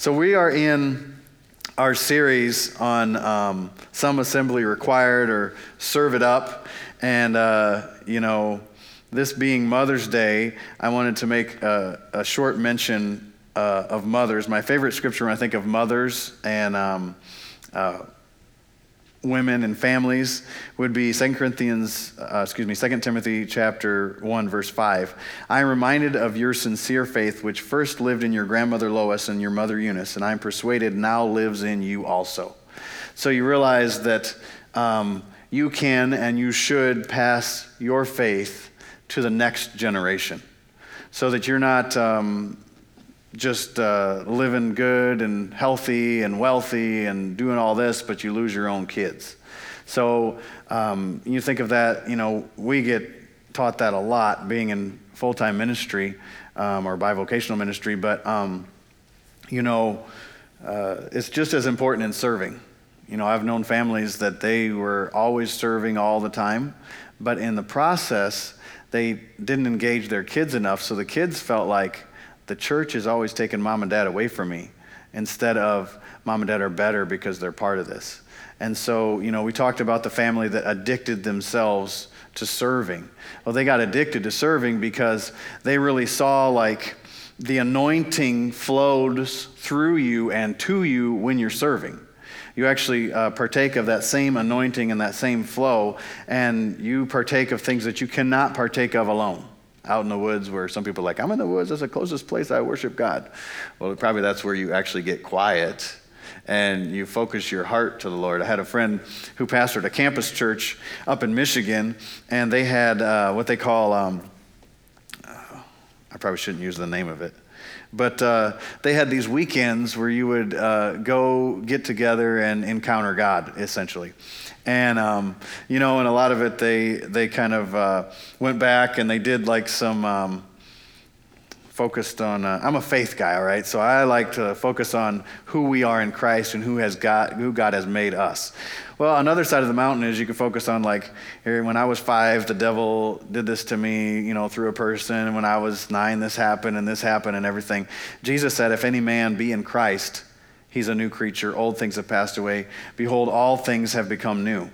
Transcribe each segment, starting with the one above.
So we are in our series on um, some assembly required or serve it up. And, uh, you know, this being Mother's Day, I wanted to make a, a short mention uh, of mothers. My favorite scripture when I think of mothers and um, uh, women and families would be 2 Corinthians, uh, excuse me, 2 Timothy chapter 1, verse 5. I am reminded of your sincere faith, which first lived in your grandmother Lois and your mother Eunice, and I am persuaded now lives in you also. So you realize that um, you can and you should pass your faith to the next generation so that you're not um, just uh, living good and healthy and wealthy and doing all this, but you lose your own kids. So um, you think of that, you know, we get taught that a lot being in full time ministry um, or bivocational ministry, but, um, you know, uh, it's just as important in serving. You know, I've known families that they were always serving all the time, but in the process, they didn't engage their kids enough, so the kids felt like, the church is always taking mom and dad away from me instead of mom and dad are better because they're part of this. And so, you know, we talked about the family that addicted themselves to serving. Well, they got addicted to serving because they really saw like the anointing flows through you and to you when you're serving. You actually uh, partake of that same anointing and that same flow, and you partake of things that you cannot partake of alone out in the woods where some people are like, I'm in the woods, that's the closest place I worship God. Well, probably that's where you actually get quiet and you focus your heart to the Lord. I had a friend who pastored a campus church up in Michigan, and they had uh, what they call, um, I probably shouldn't use the name of it, but uh, they had these weekends where you would uh, go get together and encounter God, essentially. And, um, you know, and a lot of it, they, they kind of uh, went back and they did like some, um, focused on, uh, I'm a faith guy, all right? So I like to focus on who we are in Christ and who, has God, who God has made us. Well, another side of the mountain is you can focus on like, here, when I was five, the devil did this to me, you know, through a person. And when I was nine, this happened and this happened and everything. Jesus said, if any man be in Christ, He's a new creature. Old things have passed away. Behold, all things have become new.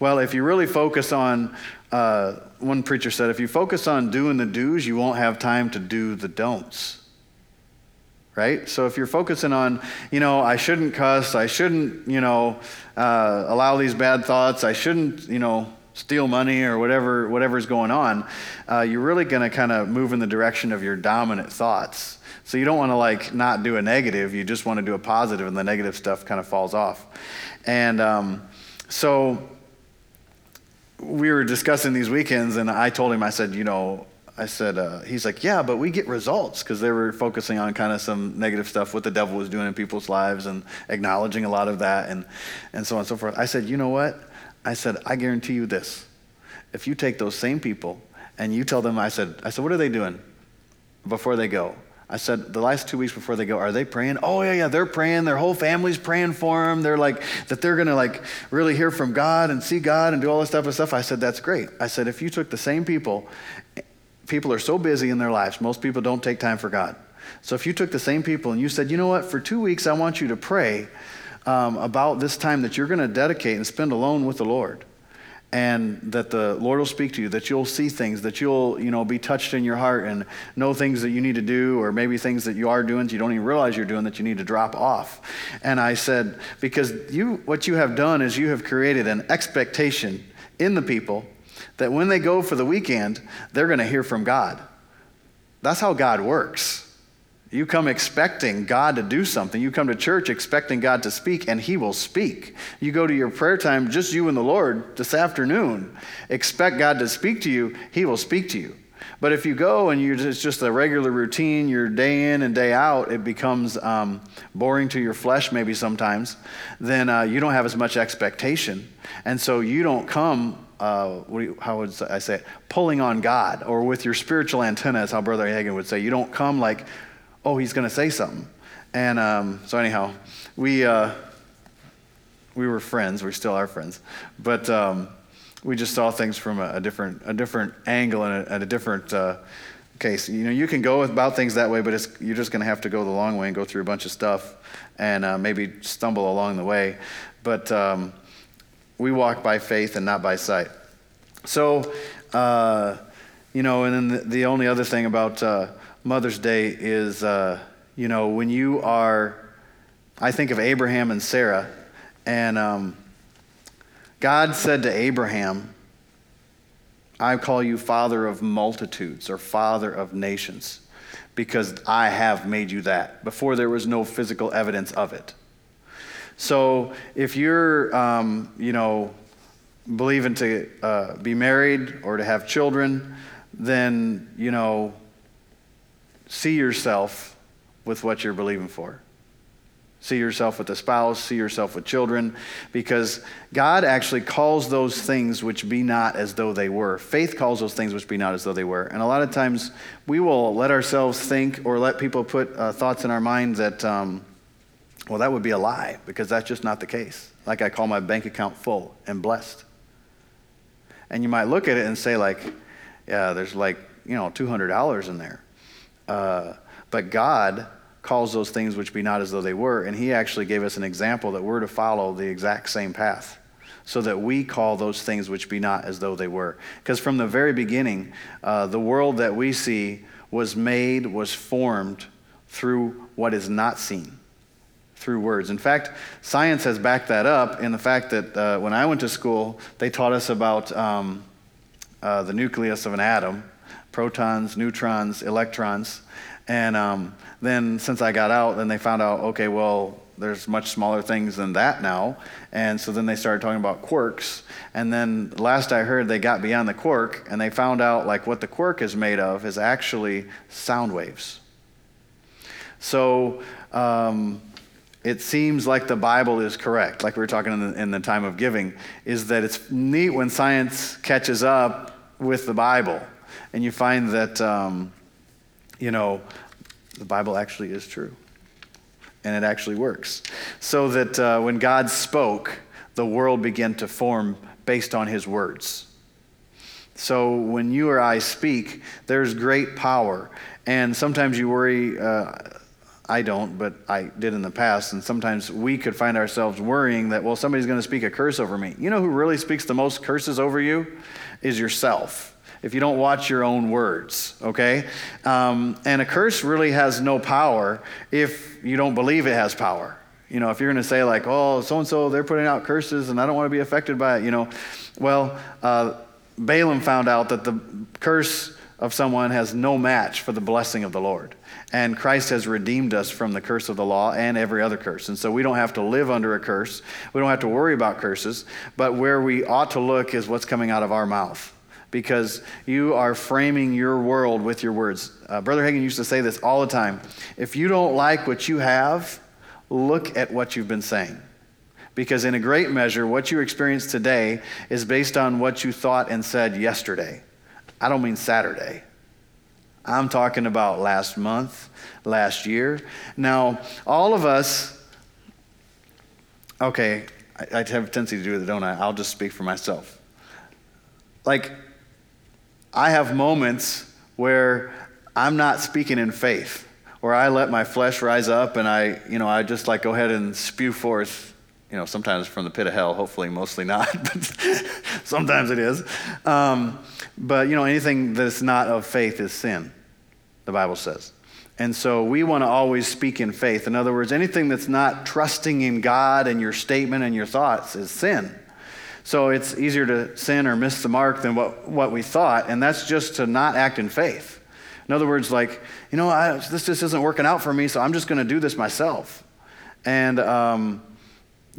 Well, if you really focus on, uh, one preacher said, if you focus on doing the do's, you won't have time to do the don'ts. Right? So if you're focusing on, you know, I shouldn't cuss, I shouldn't, you know, uh, allow these bad thoughts, I shouldn't, you know, steal money or whatever whatever's going on, uh, you're really going to kind of move in the direction of your dominant thoughts. So you don't want to like not do a negative, you just want to do a positive, and the negative stuff kind of falls off. And um, so we were discussing these weekends, and I told him, I said, you know, I said, uh, he's like, yeah, but we get results because they were focusing on kind of some negative stuff, what the devil was doing in people's lives, and acknowledging a lot of that, and, and so on and so forth. I said, you know what? I said, I guarantee you this. If you take those same people and you tell them, I said, I said, what are they doing before they go? I said, the last two weeks before they go, are they praying? Oh, yeah, yeah, they're praying. Their whole family's praying for them. They're like, that they're going to like really hear from God and see God and do all this type of stuff. I said, that's great. I said, if you took the same people, people are so busy in their lives, most people don't take time for God. So if you took the same people and you said, you know what, for two weeks, I want you to pray um, about this time that you're going to dedicate and spend alone with the Lord and that the Lord will speak to you, that you'll see things, that you'll, you know, be touched in your heart and know things that you need to do, or maybe things that you are doing that you don't even realize you're doing that you need to drop off. And I said, because you, what you have done is you have created an expectation in the people that when they go for the weekend, they're going to hear from God. That's how God works. You come expecting God to do something. You come to church expecting God to speak, and He will speak. You go to your prayer time, just you and the Lord, this afternoon, expect God to speak to you, He will speak to you. But if you go and you it's just a regular routine, your day in and day out, it becomes um, boring to your flesh maybe sometimes, then uh, you don't have as much expectation. And so you don't come uh, you, how would I say it? Pulling on God or with your spiritual antenna, how Brother Hagin would say. You don't come like, oh, he's going to say something. And um, so, anyhow, we, uh, we were friends. We still are friends. But um, we just saw things from a, a, different, a different angle and a, a different uh, case. You know, you can go about things that way, but you're just going to have to go the long way and go through a bunch of stuff and uh, maybe stumble along the way. But um, we walk by faith and not by sight. So, uh, you know, and then the, the, only other thing about uh, Mother's Day is, uh, you know, when you are, I think of Abraham and Sarah, and um, God said to Abraham, I call you father of multitudes or father of nations because I have made you that before there was no physical evidence of it. So if you're, um, you know, believing to uh, be married or to have children, then, you know, see yourself with what you're believing for. See yourself with a spouse, see yourself with children, because God actually calls those things which be not as though they were. Faith calls those things which be not as though they were. And a lot of times we will let ourselves think or let people put uh, thoughts in our mind that, um, well, that would be a lie, because that's just not the case. Like I call my bank account full and blessed. And you might look at it and say, like, yeah, there's like, you know, $200 in there. Uh, but God calls those things which be not as though they were. And he actually gave us an example that we're to follow the exact same path so that we call those things which be not as though they were. Because from the very beginning, uh, the world that we see was made, was formed through what is not seen, through words. In fact, science has backed that up in the fact that uh, when I went to school, they taught us about um, uh, the nucleus of an atom protons, neutrons, electrons. And um, then since I got out, then they found out, okay, well, there's much smaller things than that now. And so then they started talking about quarks. And then last I heard, they got beyond the quark and they found out like what the quark is made of is actually sound waves. So um, it seems like the Bible is correct, like we were talking in the, in the time of giving, is that it's neat when science catches up with the Bible and you find that, um, you know, the Bible actually is true. And it actually works. So that uh, when God spoke, the world began to form based on his words. So when you or I speak, there's great power. And sometimes you worry, uh, I don't, but I did in the past. And sometimes we could find ourselves worrying that, well, somebody's going to speak a curse over me. You know who really speaks the most curses over you? Is yourself if you don't watch your own words, okay? Um, and a curse really has no power if you don't believe it has power. You know, if you're going to say, like, oh, so and so, they're putting out curses and I don't want to be affected by it, you know, well, uh, Balaam found out that the curse of someone has no match for the blessing of the Lord. And Christ has redeemed us from the curse of the law and every other curse. And so we don't have to live under a curse. We don't have to worry about curses. But where we ought to look is what's coming out of our mouth because you are framing your world with your words. Uh, Brother Hagin used to say this all the time. If you don't like what you have, look at what you've been saying. Because in a great measure, what you experience today is based on what you thought and said yesterday. I don't mean Saturday. I'm talking about last month, last year. Now, all of us, okay, I, I have a tendency to do it, don't I? I'll just speak for myself. Like, I have moments where I'm not speaking in faith, where I let my flesh rise up and I, you know, I just like go ahead and spew forth, you know, sometimes from the pit of hell, hopefully, mostly not, but sometimes it is. Um, but, you know, anything that's not of faith is sin, the Bible says. And so we want to always speak in faith. In other words, anything that's not trusting in God and your statement and your thoughts is sin. So it's easier to sin or miss the mark than what, what we thought, and that's just to not act in faith. In other words, like, you know, I, this just isn't working out for me, so I'm just going to do this myself. And um,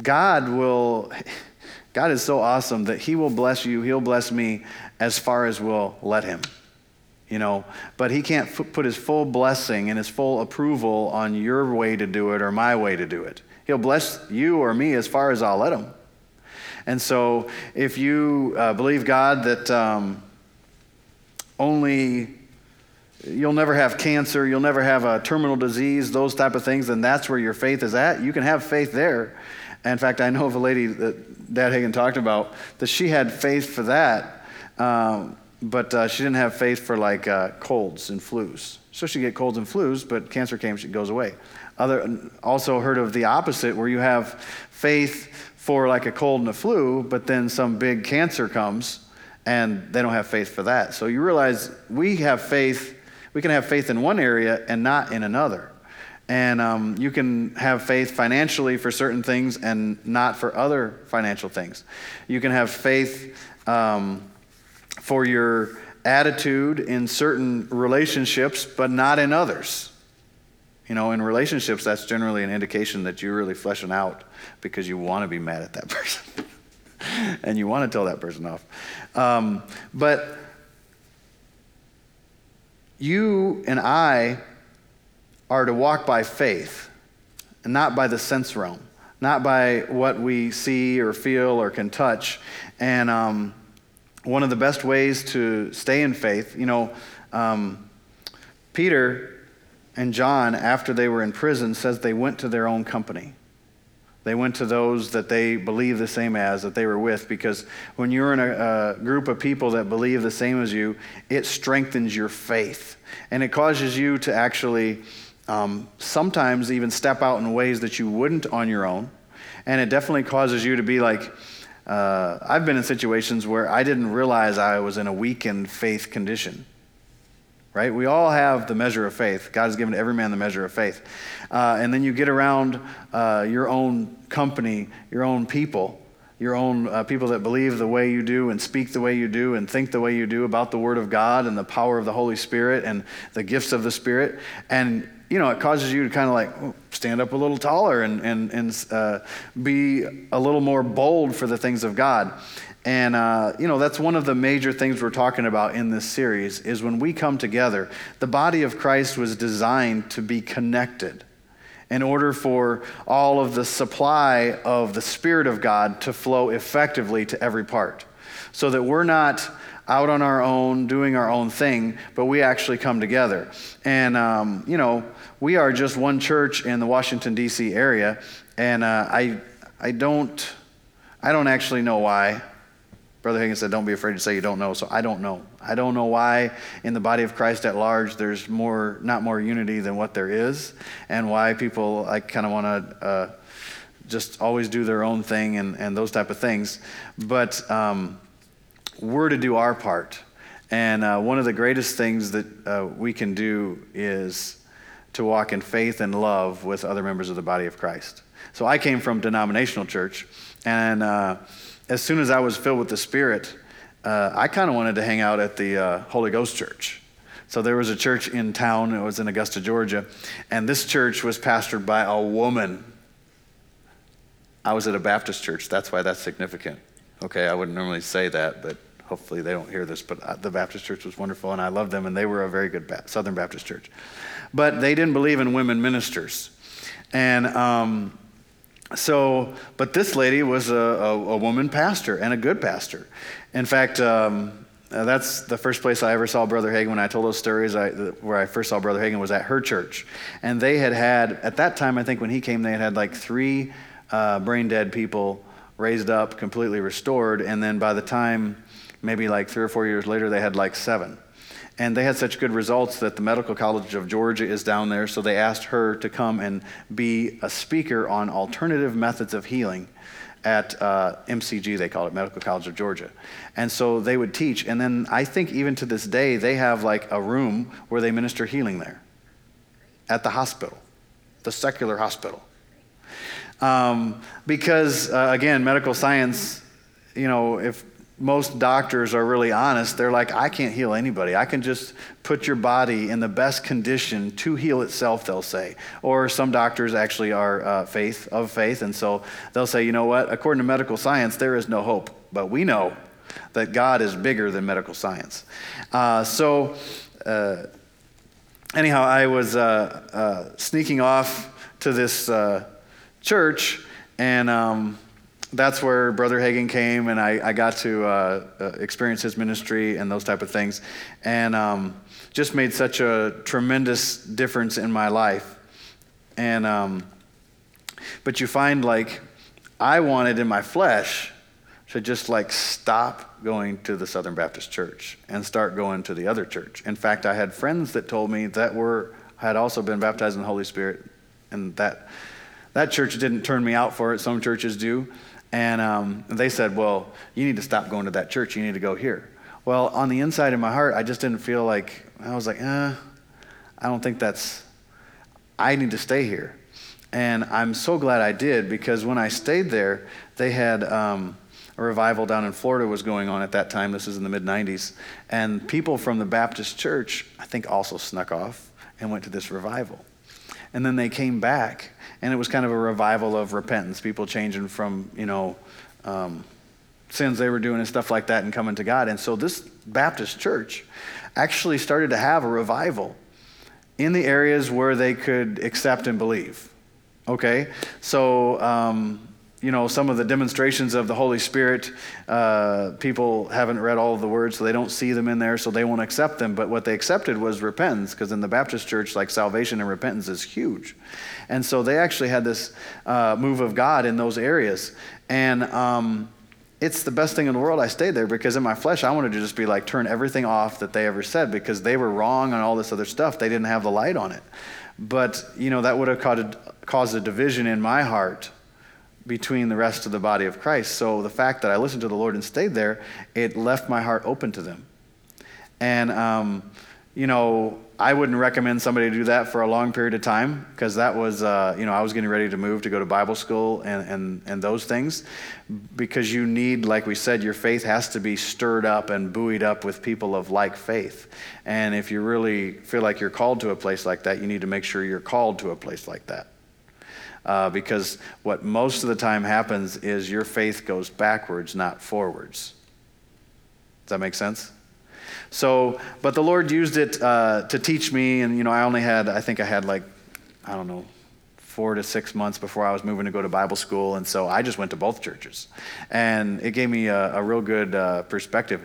God will, God is so awesome that He will bless you, He'll bless me as far as we'll let Him. You know, but He can't f- put His full blessing and His full approval on your way to do it or my way to do it. He'll bless you or me as far as I'll let Him. And so, if you uh, believe God that um, only you'll never have cancer, you'll never have a terminal disease, those type of things, then that's where your faith is at. You can have faith there. In fact, I know of a lady that Dad Hagin talked about that she had faith for that. Um, but uh, she didn't have faith for like uh, colds and flus. So she'd get colds and flus, but cancer came, she goes away. Other, also heard of the opposite, where you have faith for like a cold and a flu, but then some big cancer comes and they don't have faith for that. So you realize we have faith, we can have faith in one area and not in another. And um, you can have faith financially for certain things and not for other financial things. You can have faith um, for your attitude in certain relationships, but not in others. You know, in relationships, that's generally an indication that you're really fleshing out because you want to be mad at that person and you want to tell that person off. Um, but you and I are to walk by faith and not by the sense realm, not by what we see or feel or can touch. And um, one of the best ways to stay in faith, you know, um, Peter and John, after they were in prison, says they went to their own company. They went to those that they believe the same as, that they were with, because when you're in a, a, group of people that believe the same as you, it strengthens your faith. And it causes you to actually um, sometimes even step out in ways that you wouldn't on your own. And it definitely causes you to be like, uh, I've been in situations where I didn't realize I was in a weakened faith condition. Right? We all have the measure of faith. God has given every man the measure of faith. Uh, and then you get around uh, your own company, your own people, your own uh, people that believe the way you do and speak the way you do and think the way you do about the Word of God and the power of the Holy Spirit and the gifts of the Spirit. And you know, it causes you to kind of like stand up a little taller and, and, and uh, be a little more bold for the things of God. And, uh, you know, that's one of the major things we're talking about in this series is when we come together, the body of Christ was designed to be connected in order for all of the supply of the Spirit of God to flow effectively to every part. So that we're not out on our own, doing our own thing, but we actually come together. And, um, you know, we are just one church in the Washington, D.C. area, and uh, I, I, don't, I don't actually know why. Brother Hagin said, Don't be afraid to say you don't know. So I don't know. I don't know why in the body of Christ at large there's more, not more unity than what there is, and why people I kind of want to uh, just always do their own thing and, and those type of things. But um, we're to do our part. And uh, one of the greatest things that uh, we can do is to walk in faith and love with other members of the body of Christ. So I came from denominational church, and uh, as soon as I was filled with the Spirit, uh, I kind of wanted to hang out at the uh, Holy Ghost Church. So there was a church in town, it was in Augusta, Georgia, and this church was pastored by a woman. I was at a Baptist church, that's why that's significant. Okay, I wouldn't normally say that, but hopefully they don't hear this, but uh, the Baptist church was wonderful and I loved them and they were a very good Southern Baptist church. But they didn't believe in women ministers. And um, so, but this lady was a, a, a, woman pastor and a good pastor. In fact, um, uh, that's the first place I ever saw Brother Hagin. When I told those stories, I, where I first saw Brother Hagin was at her church. And they had had, at that time, I think when he came, they had had like three uh, brain dead people raised up, completely restored. And then by the time maybe like three or four years later, they had like seven. And they had such good results that the Medical College of Georgia is down there, so they asked her to come and be a speaker on alternative methods of healing at uh, MCG, they call it, Medical College of Georgia. And so they would teach. And then I think even to this day, they have like a room where they minister healing there at the hospital, the secular hospital. Um, because, uh, again, medical science, you know, if most doctors are really honest, they're like, I can't heal anybody. I can just put your body in the best condition to heal itself, they'll say. Or some doctors actually are uh, faith of faith, and so they'll say, you know what, according to medical science, there is no hope. But we know that God is bigger than medical science. Uh, so, uh, anyhow, I was uh, uh, sneaking off to this uh, church, and um, that's where Brother Hagin came, and I, I got to uh, uh, experience his ministry and those type of things, and um, just made such a tremendous difference in my life. And um, but you find like I wanted in my flesh to just like stop going to the Southern Baptist Church and start going to the other church. In fact, I had friends that told me that were had also been baptized in the Holy Spirit, and that that church didn't turn me out for it. Some churches do, and um, they said, "Well, you need to stop going to that church. You need to go here." Well, on the inside of my heart, I just didn't feel like I was like, "Eh, I don't think that's. I need to stay here." And I'm so glad I did because when I stayed there, they had um, a revival down in Florida was going on at that time. This is in the mid 90s. And people from the Baptist church, I think, also snuck off and went to this revival. And then they came back, and it was kind of a revival of repentance, people changing from, you know, um, sins they were doing and stuff like that and coming to God. And so this Baptist church actually started to have a revival in the areas where they could accept and believe. Okay? So, um, you know, some of the demonstrations of the Holy Spirit, uh, people haven't read all of the words, so they don't see them in there, so they won't accept them. But what they accepted was repentance, because in the Baptist church, like salvation and repentance is huge. And so they actually had this uh, move of God in those areas. And um, it's the best thing in the world I stayed there because in my flesh, I wanted to just be like, turn everything off that they ever said because they were wrong on all this other stuff. They didn't have the light on it. But, you know, that would have caused, caused a division in my heart between the rest of the body of Christ. So the fact that I listened to the Lord and stayed there, it left my heart open to them. And, um, you know, I wouldn't recommend somebody to do that for a long period of time because that was, uh, you know, I was getting ready to move to go to Bible school and, and, and those things. Because you need, like we said, your faith has to be stirred up and buoyed up with people of like faith. And if you really feel like you're called to a place like that, you need to make sure you're called to a place like that. Uh, because what most of the time happens is your faith goes backwards, not forwards. Does that make sense? So, but the Lord used it uh, to teach me, and you know, I only had, I think I had like, I don't know, four to six months before I was moving to go to Bible school, and so I just went to both churches, and it gave me a, a real good uh, perspective.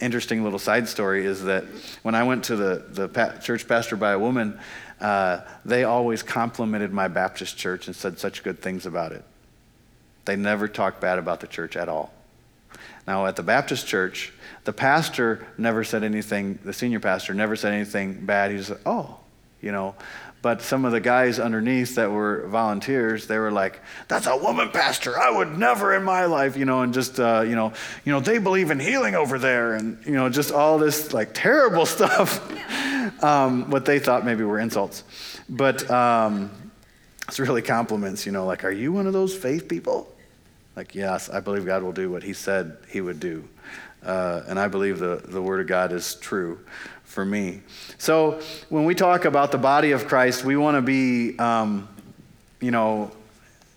Interesting little side story is that when I went to the the pa- church pastor by a woman, uh, they always complimented my Baptist church and said such good things about it. They never talked bad about the church at all. Now, at the Baptist church, the pastor never said anything, the senior pastor never said anything bad. He said, oh, you know. But some of the guys underneath that were volunteers, they were like, "That's a woman pastor. I would never in my life, you know." And just, uh, you know, you know, they believe in healing over there, and you know, just all this like terrible stuff. um, what they thought maybe were insults, but um, it's really compliments. You know, like, "Are you one of those faith people?" Like, yes, I believe God will do what He said He would do. Uh, and I believe the, the Word of God is true for me. So when we talk about the body of Christ, we want to be, um, you know,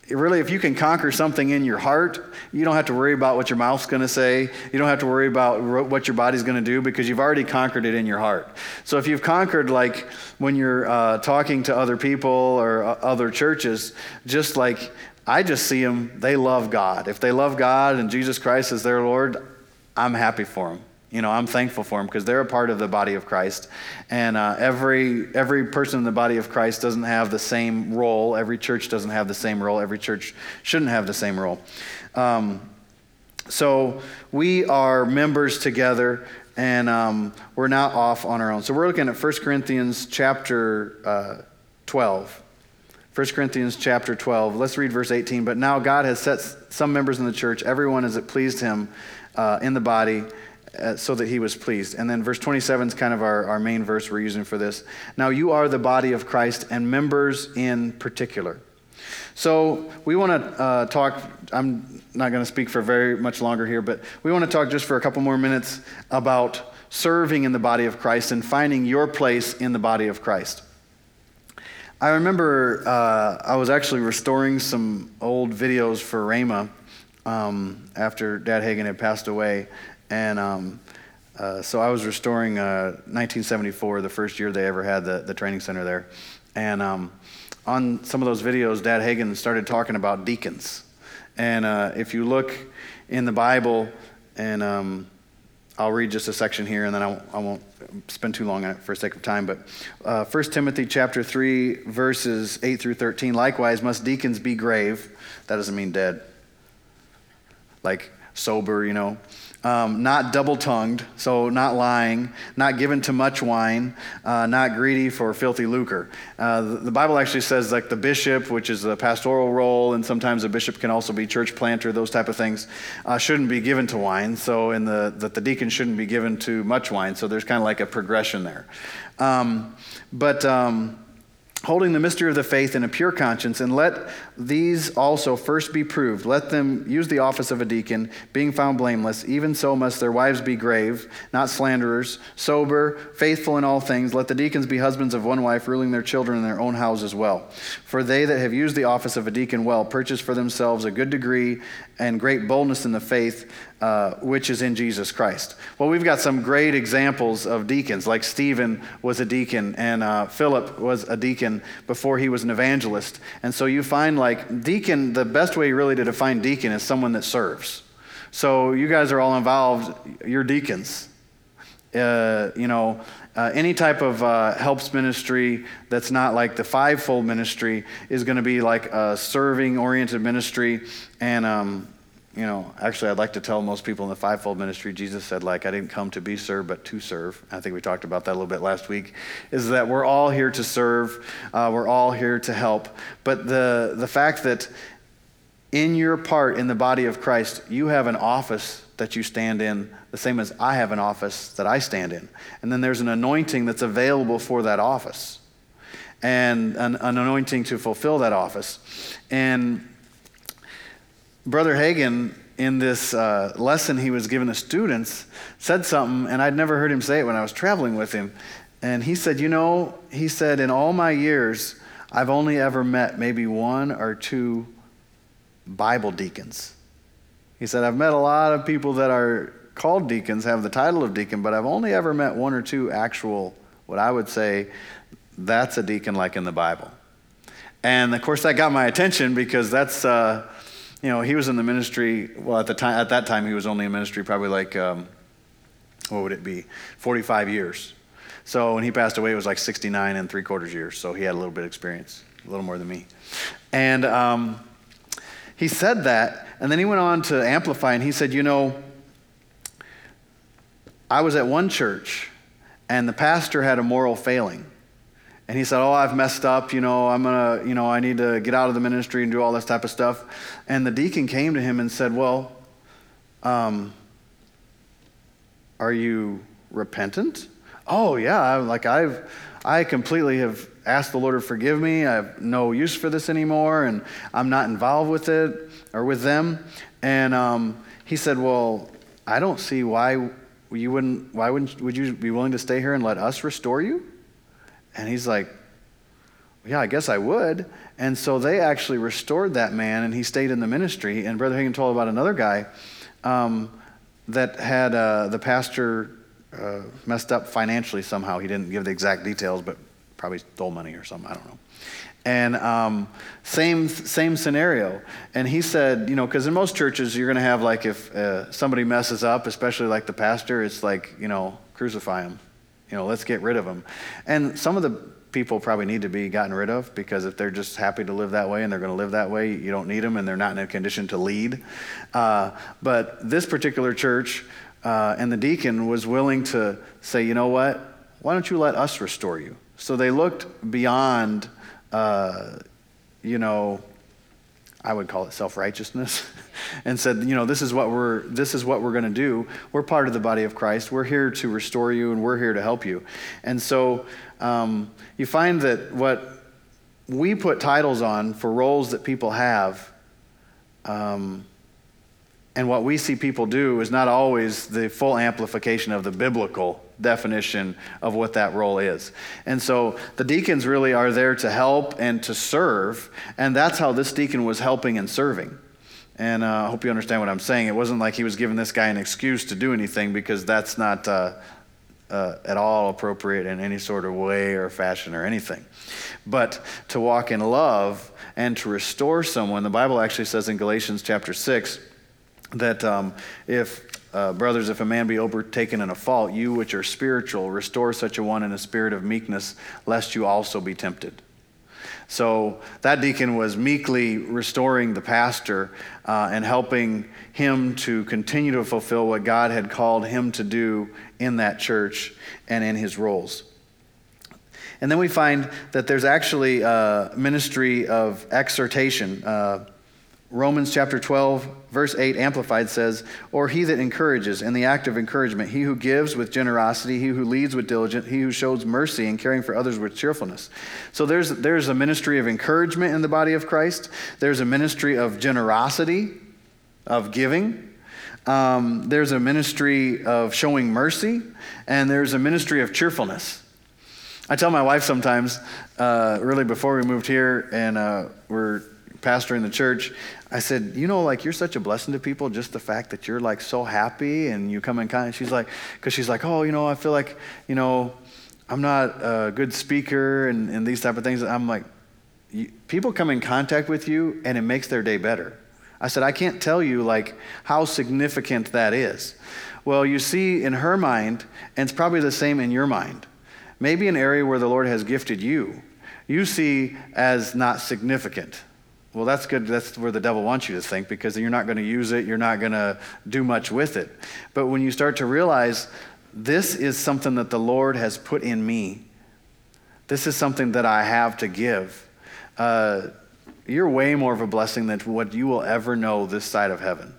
really, if you can conquer something in your heart, you don't have to worry about what your mouth's going to say. You don't have to worry about what your body's going to do because you've already conquered it in your heart. So if you've conquered, like when you're uh, talking to other people or uh, other churches, just like I just see them, they love God. If they love God and Jesus Christ is their Lord, I'm happy for them. You know, I'm thankful for them because they're a part of the body of Christ. And uh, every, every person in the body of Christ doesn't have the same role. Every church doesn't have the same role. Every church shouldn't have the same role. Um, so we are members together and um, we're not off on our own. So we're looking at 1 Corinthians chapter uh, 12. 1 Corinthians chapter 12. Let's read verse 18. But now God has set some members in the church, everyone as it pleased him uh, in the body, uh, so that he was pleased. And then verse 27 is kind of our, our main verse we're using for this. Now you are the body of Christ and members in particular. So we want to uh, talk. I'm not going to speak for very much longer here, but we want to talk just for a couple more minutes about serving in the body of Christ and finding your place in the body of Christ. I remember uh, I was actually restoring some old videos for Rhema um, after Dad Hagin had passed away. And um, uh, so I was restoring uh, 1974, the first year they ever had the, the training center there. And um, on some of those videos, Dad Hagin started talking about deacons. And uh, if you look in the Bible, and um, I'll read just a section here, and then I won't, I won't spend too long on it for sake of time. But uh, 1 Timothy chapter 3, verses 8 through 13. Likewise, must deacons be grave. That doesn't mean dead. Like sober, you know. Um, not double tongued, so not lying, not given to much wine, uh, not greedy for filthy lucre. Uh, the, the, Bible actually says, like the bishop, which is a pastoral role, and sometimes a bishop can also be church planter, those type of things, uh, shouldn't be given to wine. So, in the that the deacon shouldn't be given to much wine. So, there's kind of like a progression there. Um, but um, holding the mystery of the faith in a pure conscience, and let these also first be proved. Let them use the office of a deacon, being found blameless. Even so must their wives be grave, not slanderers, sober, faithful in all things. Let the deacons be husbands of one wife, ruling their children in their own house as well. For they that have used the office of a deacon well purchase for themselves a good degree and great boldness in the faith uh, which is in Jesus Christ. Well, we've got some great examples of deacons, like Stephen was a deacon and uh, Philip was a deacon before he was an evangelist. And so you find like deacon, the best way really to define deacon is someone that serves. So you guys are all involved, you're deacons. Uh, you know, uh, any type of uh, helps ministry that's not like the fivefold ministry is going to be like a serving oriented ministry. And um, you know, actually, I'd like to tell most people in the fivefold ministry, Jesus said, like, I didn't come to be served, but to serve. I think we talked about that a little bit last week. Is that we're all here to serve, uh, we're all here to help. But the, the fact that in your part in the body of Christ, you have an office that you stand in, the same as I have an office that I stand in. And then there's an anointing that's available for that office, and an, an anointing to fulfill that office. And Brother Hagin, in this uh, lesson he was giving the students, said something, and I'd never heard him say it when I was traveling with him. And he said, You know, he said, in all my years, I've only ever met maybe one or two Bible deacons. He said, I've met a lot of people that are called deacons, have the title of deacon, but I've only ever met one or two actual, what I would say, that's a deacon like in the Bible. And of course, that got my attention because that's. Uh, you know, he was in the ministry. Well, at the time, at that time, he was only in ministry probably like, um, what would it be, 45 years. So when he passed away, it was like 69 and three quarters years. So he had a little bit of experience, a little more than me. And um, he said that, and then he went on to amplify, and he said, you know, I was at one church, and the pastor had a moral failing. And he said, Oh, I've messed up. You know, I'm to, you know, I need to get out of the ministry and do all this type of stuff. And the deacon came to him and said, Well, um, are you repentant? Oh, yeah. I'm, Like, I've, I completely have asked the Lord to forgive me. I have no use for this anymore, and I'm not involved with it or with them. And um, he said, Well, I don't see why you wouldn't, why wouldn't, would you be willing to stay here and let us restore you? And he's like, Yeah, I guess I would. And so they actually restored that man, and he stayed in the ministry. And Brother Hagin told about another guy um, that had uh, the pastor uh, messed up financially somehow. He didn't give the exact details, but probably stole money or something. I don't know. And um, same same scenario. And he said, you know, because in most churches you're going to have like if uh, somebody messes up, especially like the pastor, it's like you know crucify him you know, let's get rid of them. And some of the people probably need to be gotten rid of because if they're just happy to live that way and they're going to live that way, you don't need them and they're not in a condition to lead. Uh, but this particular church uh, and the deacon was willing to say, you know what? Why don't you let us restore you? So they looked beyond, uh, you know, I would call it self righteousness, and said, you know, this is what we're this is what we're going to do. We're part of the body of Christ. We're here to restore you, and we're here to help you. And so um, you find that what we put titles on for roles that people have. Um, and what we see people do is not always the full amplification of the biblical definition of what that role is. And so the deacons really are there to help and to serve, and that's how this deacon was helping and serving. And uh, I hope you understand what I'm saying. It wasn't like he was giving this guy an excuse to do anything because that's not uh, uh, at all appropriate in any sort of way or fashion or anything. But to walk in love and to restore someone, the Bible actually says in Galatians chapter 6 that um, if uh, brothers, if a man be overtaken in a fault, you which are spiritual, restore such a one in a spirit of meekness, lest you also be tempted. So that deacon was meekly restoring the pastor uh, and helping him to continue to fulfill what God had called him to do in that church and in his roles. And then we find that there's actually a ministry of exhortation. Uh, Romans chapter 12, verse 8, Amplified says, Or he that encourages in the act of encouragement, he who gives with generosity, he who leads with diligence, he who shows mercy and caring for others with cheerfulness. So there's, there's a ministry of encouragement in the body of Christ, there's a ministry of generosity, of giving. Um, there's a ministry of showing mercy, and there's a ministry of cheerfulness. I tell my wife sometimes, uh, really before we moved here and uh, we're pastoring the church, I said, you know, like you're such a blessing to people, just the fact that you're like so happy and you come in contact. She's like, because she's like, oh, you know, I feel like, you know, I'm not a good speaker and, and these type of things. I'm like, people come in contact with you and it makes their day better. I said, I can't tell you like how significant that is. Well, you see in her mind, and it's probably the same in your mind. Maybe an area where the Lord has gifted you, you see as not significant well, that's good. That's where the devil wants you to think because you're not going to use it, you're not going to do much with it. But when you start to realize this is something that the Lord has put in me, this is something that I have to give, uh, you're way more of a blessing than what you will ever know this side of heaven.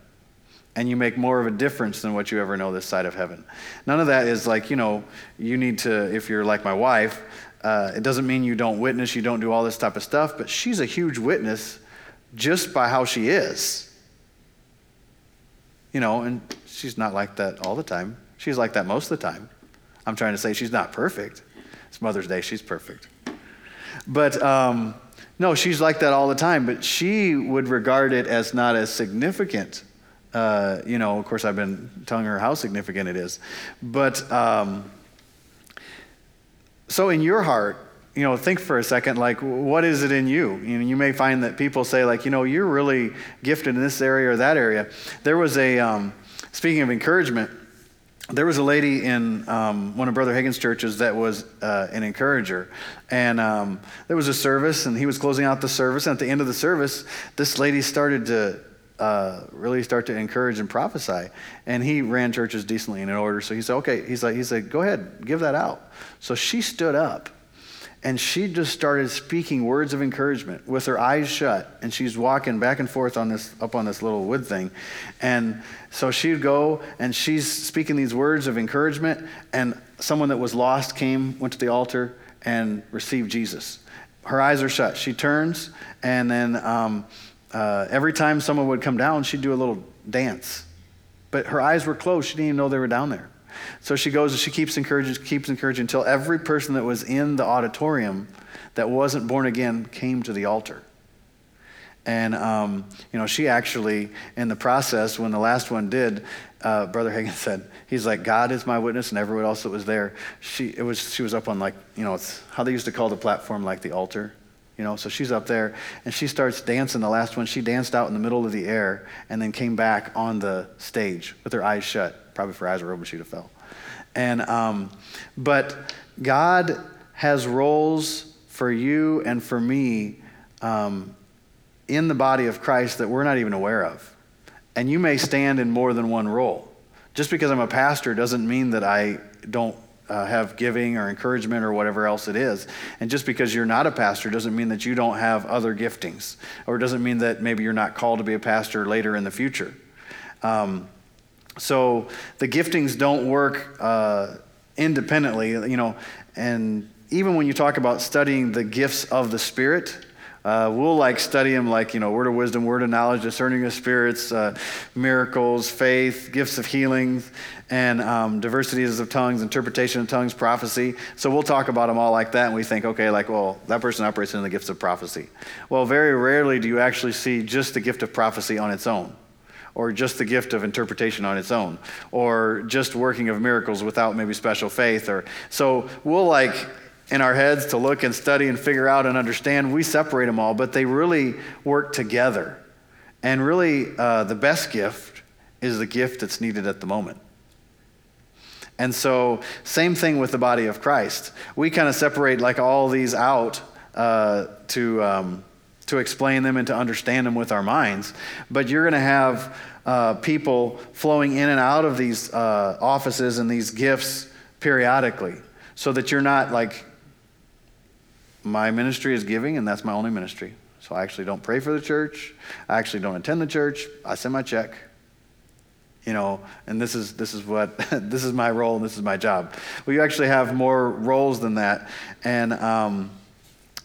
And you make more of a difference than what you ever know this side of heaven. None of that is like, you know, you need to, if you're like my wife, uh, it doesn't mean you don't witness, you don't do all this type of stuff, but she's a huge witness just by how she is. You know, and she's not like that all the time. She's like that most of the time. I'm trying to say she's not perfect. It's Mother's Day, she's perfect. But um, no, she's like that all the time, but she would regard it as not as significant. Uh, you know, of course, I've been telling her how significant it is. But um, so in your heart, you know, think for a second, like, what is it in you? You know, you may find that people say, like, you know, you're really gifted in this area or that area. There was a, um, speaking of encouragement, there was a lady in um, one of Brother Hagin's churches that was uh, an encourager. And um, there was a service, and he was closing out the service. And at the end of the service, this lady started to uh, really start to encourage and prophesy. And he ran churches decently and in order. So he said, okay, he's like, he said, go ahead, give that out. So she stood up and she just started speaking words of encouragement with her eyes shut and she's walking back and forth on this up on this little wood thing and so she'd go and she's speaking these words of encouragement and someone that was lost came went to the altar and received jesus her eyes are shut she turns and then um, uh, every time someone would come down she'd do a little dance but her eyes were closed she didn't even know they were down there so she goes and she keeps encouraging, keeps encouraging until every person that was in the auditorium that wasn't born again came to the altar. And, um, you know, she actually, in the process, when the last one did, uh, Brother Hagin said, he's like, God is my witness, and everyone else that was there, she, it was, she was up on, like, you know, it's how they used to call the platform, like the altar. You know, so she's up there and she starts dancing. The last one, she danced out in the middle of the air and then came back on the stage with her eyes shut probably for eyes were open, she'd have fell. And, um, but God has roles for you and for me um, in the body of Christ that we're not even aware of. And you may stand in more than one role. Just because I'm a pastor doesn't mean that I don't uh, have giving or encouragement or whatever else it is. And just because you're not a pastor doesn't mean that you don't have other giftings, or doesn't mean that maybe you're not called to be a pastor later in the future. Um, so the giftings don't work uh, independently, you know, and even when you talk about studying the gifts of the Spirit, uh, we'll like study them like, you know, word of wisdom, word of knowledge, discerning of spirits, uh, miracles, faith, gifts of healing, and um, diversities of tongues, interpretation of tongues, prophecy. So we'll talk about them all like that, and we think, okay, like, well, that person operates in the gifts of prophecy. Well, very rarely do you actually see just the gift of prophecy on its own or just the gift of interpretation on its own, or just working of miracles without maybe special faith. Or so we'll like in our heads to look and study and figure out and understand. We separate them all, but they really work together. And really, uh, the best gift is the gift that's needed at the moment. And so, same thing with the body of Christ. We kind of separate like all these out uh, to, um, to explain them and to understand them with our minds. But you're going to have uh, people flowing in and out of these uh, offices and these gifts periodically so that you're not like, my ministry is giving, and that's my only ministry. So I actually don't pray for the church. I actually don't attend the church. I send my check. You know, and this is this is what this is my role and this is my job. Well, you actually have more roles than that, and um,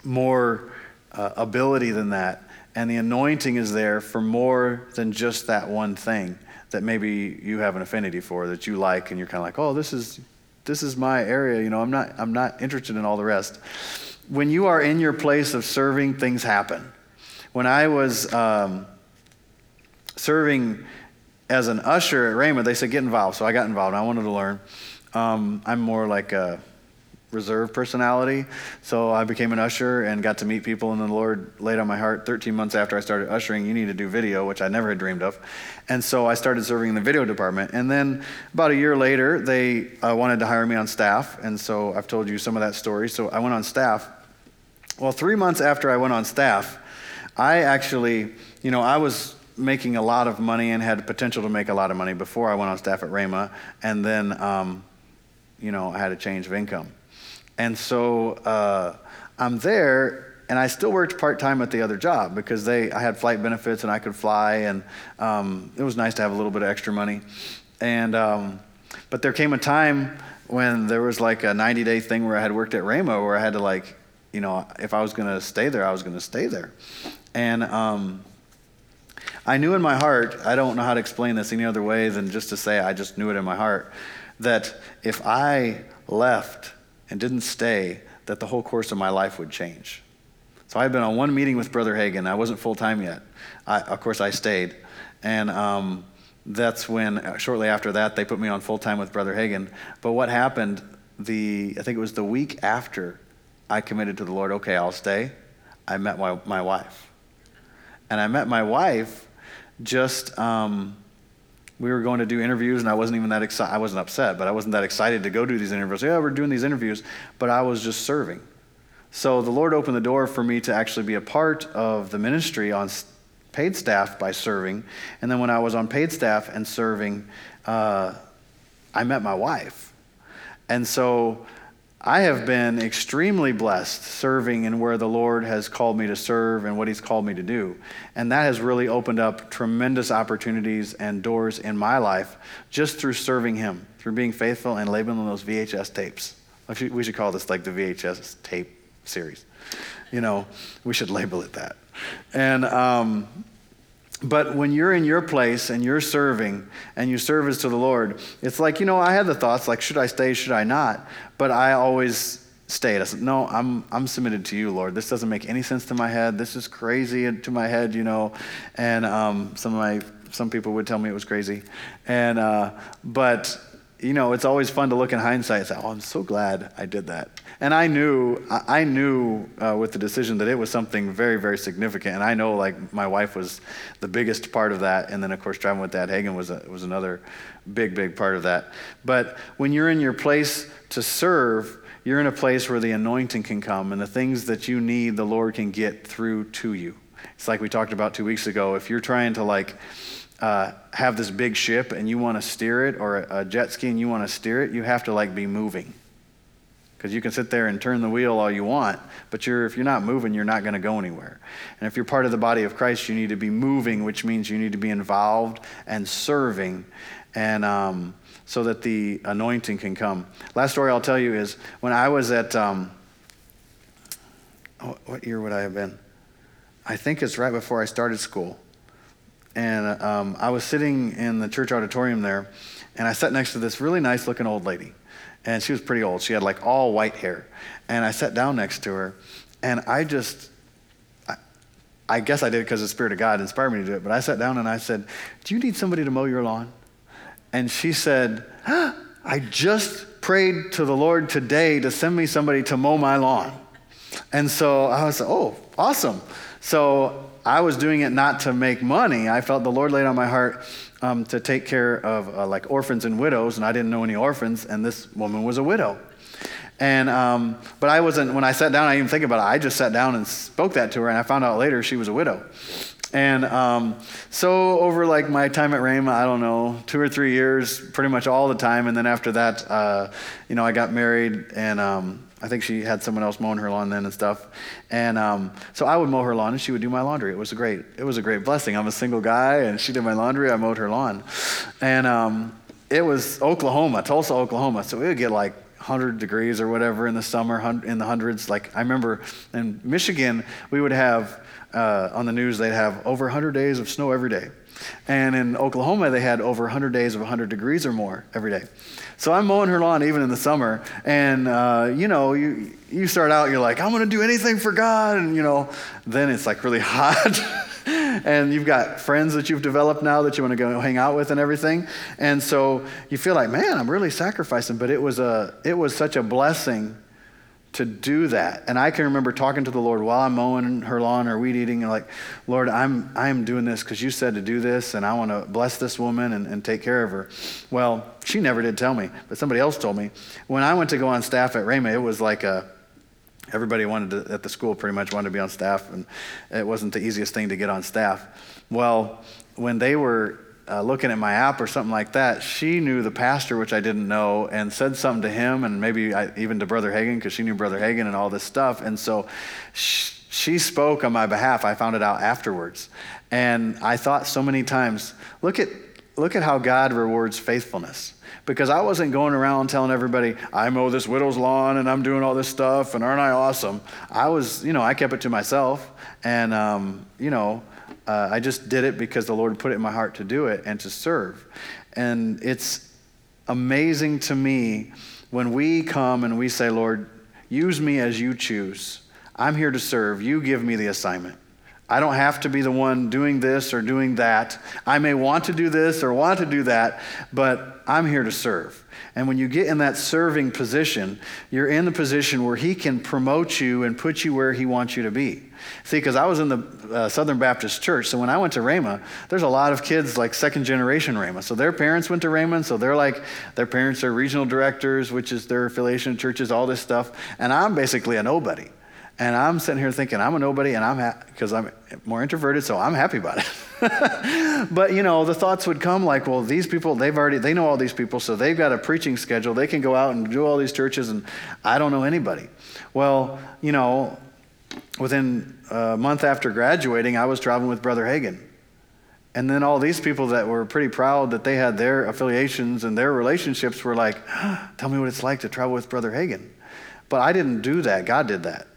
more uh, ability than that, and the anointing is there for more than just that one thing that maybe you have an affinity for that you like, and you're kind of like, oh, this is this is my area. You know, I'm not I'm not interested in all the rest when you are in your place of serving, things happen. When I was um, serving as an usher at Rhema, they said, get involved. So I got involved. I wanted to learn. Um, I'm more like a reserved personality. So I became an usher and got to meet people, and the Lord laid on my heart 13 months after I started ushering, you need to do video, which I never had dreamed of. And so I started serving in the video department. And then about a year later, they uh, wanted to hire me on staff. And so I've told you some of that story. So I went on staff. Well, three months after I went on staff, I actually, you know, I was making a lot of money and had potential to make a lot of money before I went on staff at Rhema, and then, um, you know, I had a change of income. And so uh, I'm there, and I still worked part time at the other job because they, I had flight benefits and I could fly, and um, it was nice to have a little bit of extra money. And, um, but there came a time when there was like a 90 day thing where I had worked at Rhema where I had to like you know, if I was going to stay there, I was going to stay there. And um, I knew in my heart, I don't know how to explain this any other way than just to say I just knew it in my heart, that if I left and didn't stay, that the whole course of my life would change. So I had been on one meeting with Brother Hagin. I wasn't full time yet. I, of course, I stayed. And um, that's when, uh, shortly after that, they put me on full time with Brother Hagin. But what happened, the, I think it was the week after I committed to the Lord, okay, I'll stay. I met my, my wife. And I met my wife just, um, we were going to do interviews, and I wasn't even that excited. I wasn't upset, but I wasn't that excited to go do these interviews. Yeah, we're doing these interviews, but I was just serving. So the Lord opened the door for me to actually be a part of the ministry on paid staff by serving. And then when I was on paid staff and serving, uh, I met my wife. And so I have been extremely blessed serving in where the Lord has called me to serve and what He's called me to do. And that has really opened up tremendous opportunities and doors in my life just through serving Him, through being faithful and labeling those VHS tapes. We should call this like the VHS tape series. You know, we should label it that. And, um, but when you're in your place and you're serving and you service to the Lord, it's like, you know, I had the thoughts like, should I stay, should I not? But I always stayed. I said, no, I'm, I'm submitted to you, Lord. This doesn't make any sense to my head. This is crazy to my head, you know. And um, some of my, some people would tell me it was crazy. And, uh, but, you know, it's always fun to look in hindsight and say, oh, I'm so glad I did that. And I knew, I knew uh, with the decision that it was something very, very significant. And I know, like, my wife was the biggest part of that. And then, of course, driving with Dad Hagin was, a, was another big, big part of that. But when you're in your place to serve, you're in a place where the anointing can come and the things that you need, the Lord can get through to you. It's like we talked about two weeks ago. If you're trying to, like, uh, have this big ship and you want to steer it, or a jet ski and you want to steer it, you have to, like, be moving because you can sit there and turn the wheel all you want, but you're, if you're not moving, you're not going to go anywhere. And if you're part of the body of Christ, you need to be moving, which means you need to be involved and serving, and um, so that the anointing can come. Last story I'll tell you is when I was at, um, what year would I have been? I think it's right before I started school. And um, I was sitting in the church auditorium there, and I sat next to this really nice looking old lady and she was pretty old. She had like all white hair. And I sat down next to her, and I just, I, I guess I did it because the Spirit of God inspired me to do it, but I sat down and I said, Do you need somebody to mow your lawn? And she said, ah, I just prayed to the Lord today to send me somebody to mow my lawn. And so I was, like, oh, awesome. So I was doing it not to make money. I felt the Lord laid on my heart um, to take care of uh, like orphans and widows, and I didn't know any orphans, and this woman was a widow. And um, but I wasn't when I sat down. I didn't even think about it. I just sat down and spoke that to her, and I found out later she was a widow. And um, so over like my time at Rhema, I don't know, two or three years, pretty much all the time. And then after that, uh, you know, I got married, and um, I think she had someone else mowing her lawn then and stuff. And um, so I would mow her lawn, and she would do my laundry. It was a great, it was a great blessing. I'm a single guy, and she did my laundry. I mowed her lawn, and um, it was Oklahoma, Tulsa, Oklahoma. So we would get like 100 degrees or whatever in the summer, in the hundreds. Like I remember in Michigan, we would have uh, on the news, they'd have over 100 days of snow every day. And in Oklahoma, they had over 100 days of 100 degrees or more every day. So I'm mowing her lawn even in the summer. And, uh, you know, you, you start out, you're like, I'm going to do anything for God. And, you know, then it's like really hot. and you've got friends that you've developed now that you want to go hang out with and everything. And so you feel like, man, I'm really sacrificing. But it was, a, it was such a blessing to do that. And I can remember talking to the Lord while I'm mowing her lawn or weed eating, and like, Lord, I'm, I'm doing this because you said to do this, and I want to bless this woman and, and take care of her. Well, she never did tell me, but somebody else told me. When I went to go on staff at Rhema, it was like a, everybody wanted to, at the school pretty much wanted to be on staff, and it wasn't the easiest thing to get on staff. Well, when they were uh, looking at my app or something like that, she knew the pastor, which I didn't know, and said something to him, and maybe I, even to Brother Hagin, because she knew Brother Hagin and all this stuff. And so she, she spoke on my behalf. I found it out afterwards. And I thought so many times, look at, look at how God rewards faithfulness. Because I wasn't going around telling everybody, I mow this widow's lawn and I'm doing all this stuff and aren't I awesome? I was, you know, I kept it to myself. And, um, you know, uh, I just did it because the Lord put it in my heart to do it and to serve. And it's amazing to me when we come and we say, Lord, use me as you choose. I'm here to serve. You give me the assignment. I don't have to be the one doing this or doing that. I may want to do this or want to do that, but I'm here to serve. And when you get in that serving position, you're in the position where He can promote you and put you where He wants you to be. See, because I was in the uh, Southern Baptist Church, so when I went to Rhema, there's a lot of kids like second generation Rhema. So their parents went to Rhema, so they're like, their parents are regional directors, which is their affiliation churches, all this stuff. And I'm basically a nobody. And I'm sitting here thinking, I'm a nobody, and I'm because ha- I'm more introverted, so I'm happy about it. but you know, the thoughts would come like, well, these people, they've already, they know all these people, so they've got a preaching schedule. They can go out and do all these churches, and I don't know anybody. Well, you know, within a month after graduating, I was traveling with Brother Hagin. And then all these people that were pretty proud that they had their affiliations and their relationships were like, tell me what it's like to travel with Brother Hagin. But I didn't do that. God did that.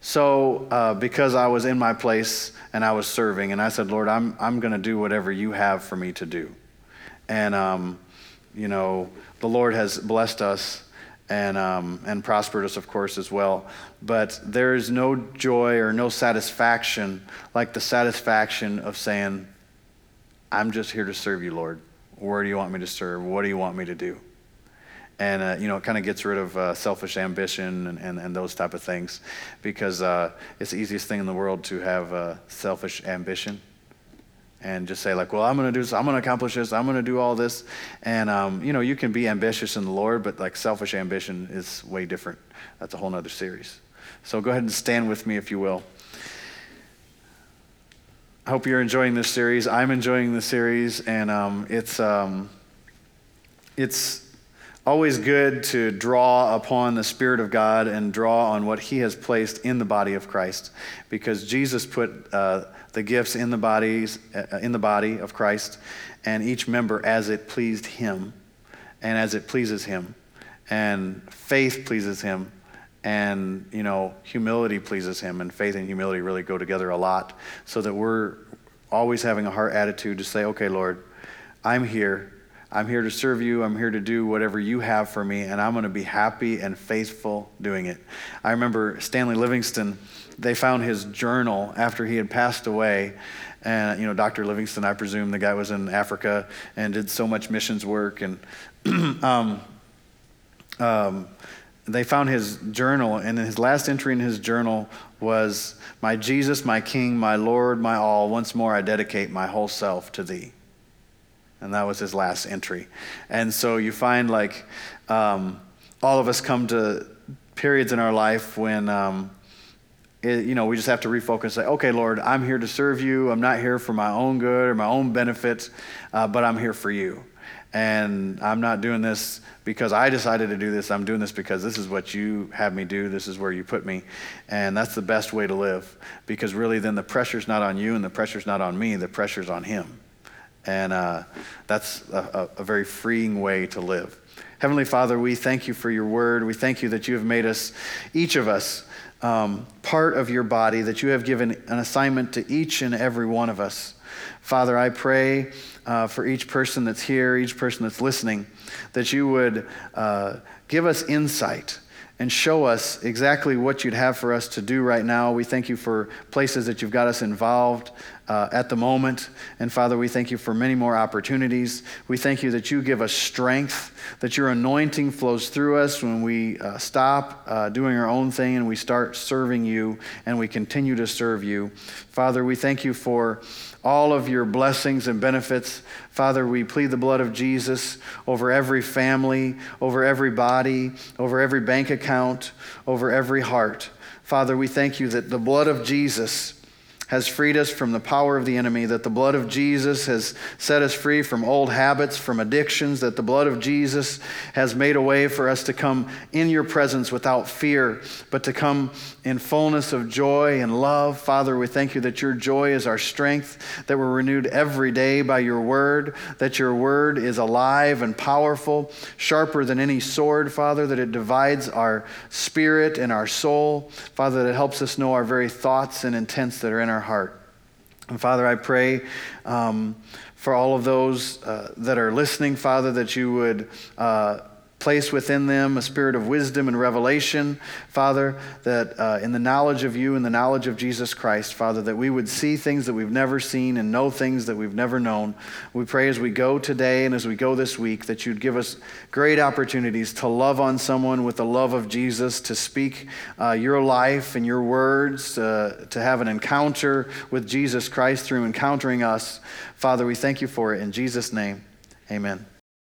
So, uh, because I was in my place and I was serving, and I said, Lord, I'm, I'm going to do whatever you have for me to do. And, um, you know, the Lord has blessed us and, um, and prospered us, of course, as well. But there is no joy or no satisfaction like the satisfaction of saying, I'm just here to serve you, Lord. Where do you want me to serve? What do you want me to do? And uh, you know it kind of gets rid of uh, selfish ambition and, and, and, those type of things because uh, it's the easiest thing in the world to have uh, selfish ambition and just say like well i'm going to do this i'm going to accomplish this i'm going to do all this. And um, you know you can be ambitious in the lord but like selfish ambition is way different. That's a whole nother series. So go ahead and stand with me if you will. I hope you're enjoying this series. I'm enjoying the series and um, it's um, it's always good to draw upon the Spirit of God and draw on what He has placed in the body of Christ, because Jesus put uh, the gifts in the bodies uh, in the body of Christ, and each member as it pleased Him, and as it pleases Him, and faith pleases Him, and you know humility pleases Him, and faith and humility really go together a lot, so that we're always having a heart attitude to say, okay, Lord, I'm here I'm here to serve you. I'm here to do whatever you have for me, and I'm going to be happy and faithful doing it. I remember Stanley Livingstone, they found his journal after he had passed away. And, you know, Dr. Livingstone, I presume the guy was in Africa and did so much missions work. And um, um, they found his journal, and his last entry in his journal was, My Jesus, my King, my Lord, my all, once more I dedicate my whole self to thee. And that was his last entry. And so you find like um, all of us come to periods in our life when, um, it, you know, we just have to refocus and say, okay, Lord, I'm here to serve you. I'm not here for my own good or my own benefits, uh, but I'm here for you. And I'm not doing this because I decided to do this. I'm doing this because this is what you have me do. This is where you put me. And that's the best way to live because really then the pressure's not on you and the pressure's not on me. The pressure's on Him. And uh, that's a, a very freeing way to live. Heavenly Father, we thank you for your word. We thank you that you have made us, each of us, um, part of your body, that you have given an assignment to each and every one of us. Father, I pray uh, for each person that's here, each person that's listening, that you would uh, give us insight and show us exactly what you'd have for us to do right now. We thank you for places that you've got us involved uh, at the moment. And Father, we thank you for many more opportunities. We thank you that you give us strength, that your anointing flows through us when we uh, stop uh, doing our own thing and we start serving you and we continue to serve you. Father, we thank you for all of your blessings and benefits. Father, we plead the blood of Jesus over every family, over every body, over every bank account, over every heart. Father, we thank you that the blood of Jesus has freed us from the power of the enemy, that the blood of Jesus has set us free from old habits, from addictions, that the blood of Jesus has made a way for us to come in your presence without fear, but to come in fullness of joy and love. Father, we thank you that your joy is our strength, that we're renewed every day by your word, that your word is alive and powerful, sharper than any sword, Father, that it divides our spirit and our soul. Father, that it helps us know our very thoughts and intents that are in our our heart. And Father, I pray um, for all of those uh, that are listening, Father, that you would. Uh, place within them a spirit of wisdom and revelation, Father, that uh, in the knowledge of you and the knowledge of Jesus Christ, Father, that we would see things that we've never seen and know things that we've never known. We pray as we go today and as we go this week that you'd give us great opportunities to love on someone with the love of Jesus, to speak uh, your life and your words, uh, to have an encounter with Jesus Christ through encountering us. Father, we thank you for it. In Jesus' name, amen.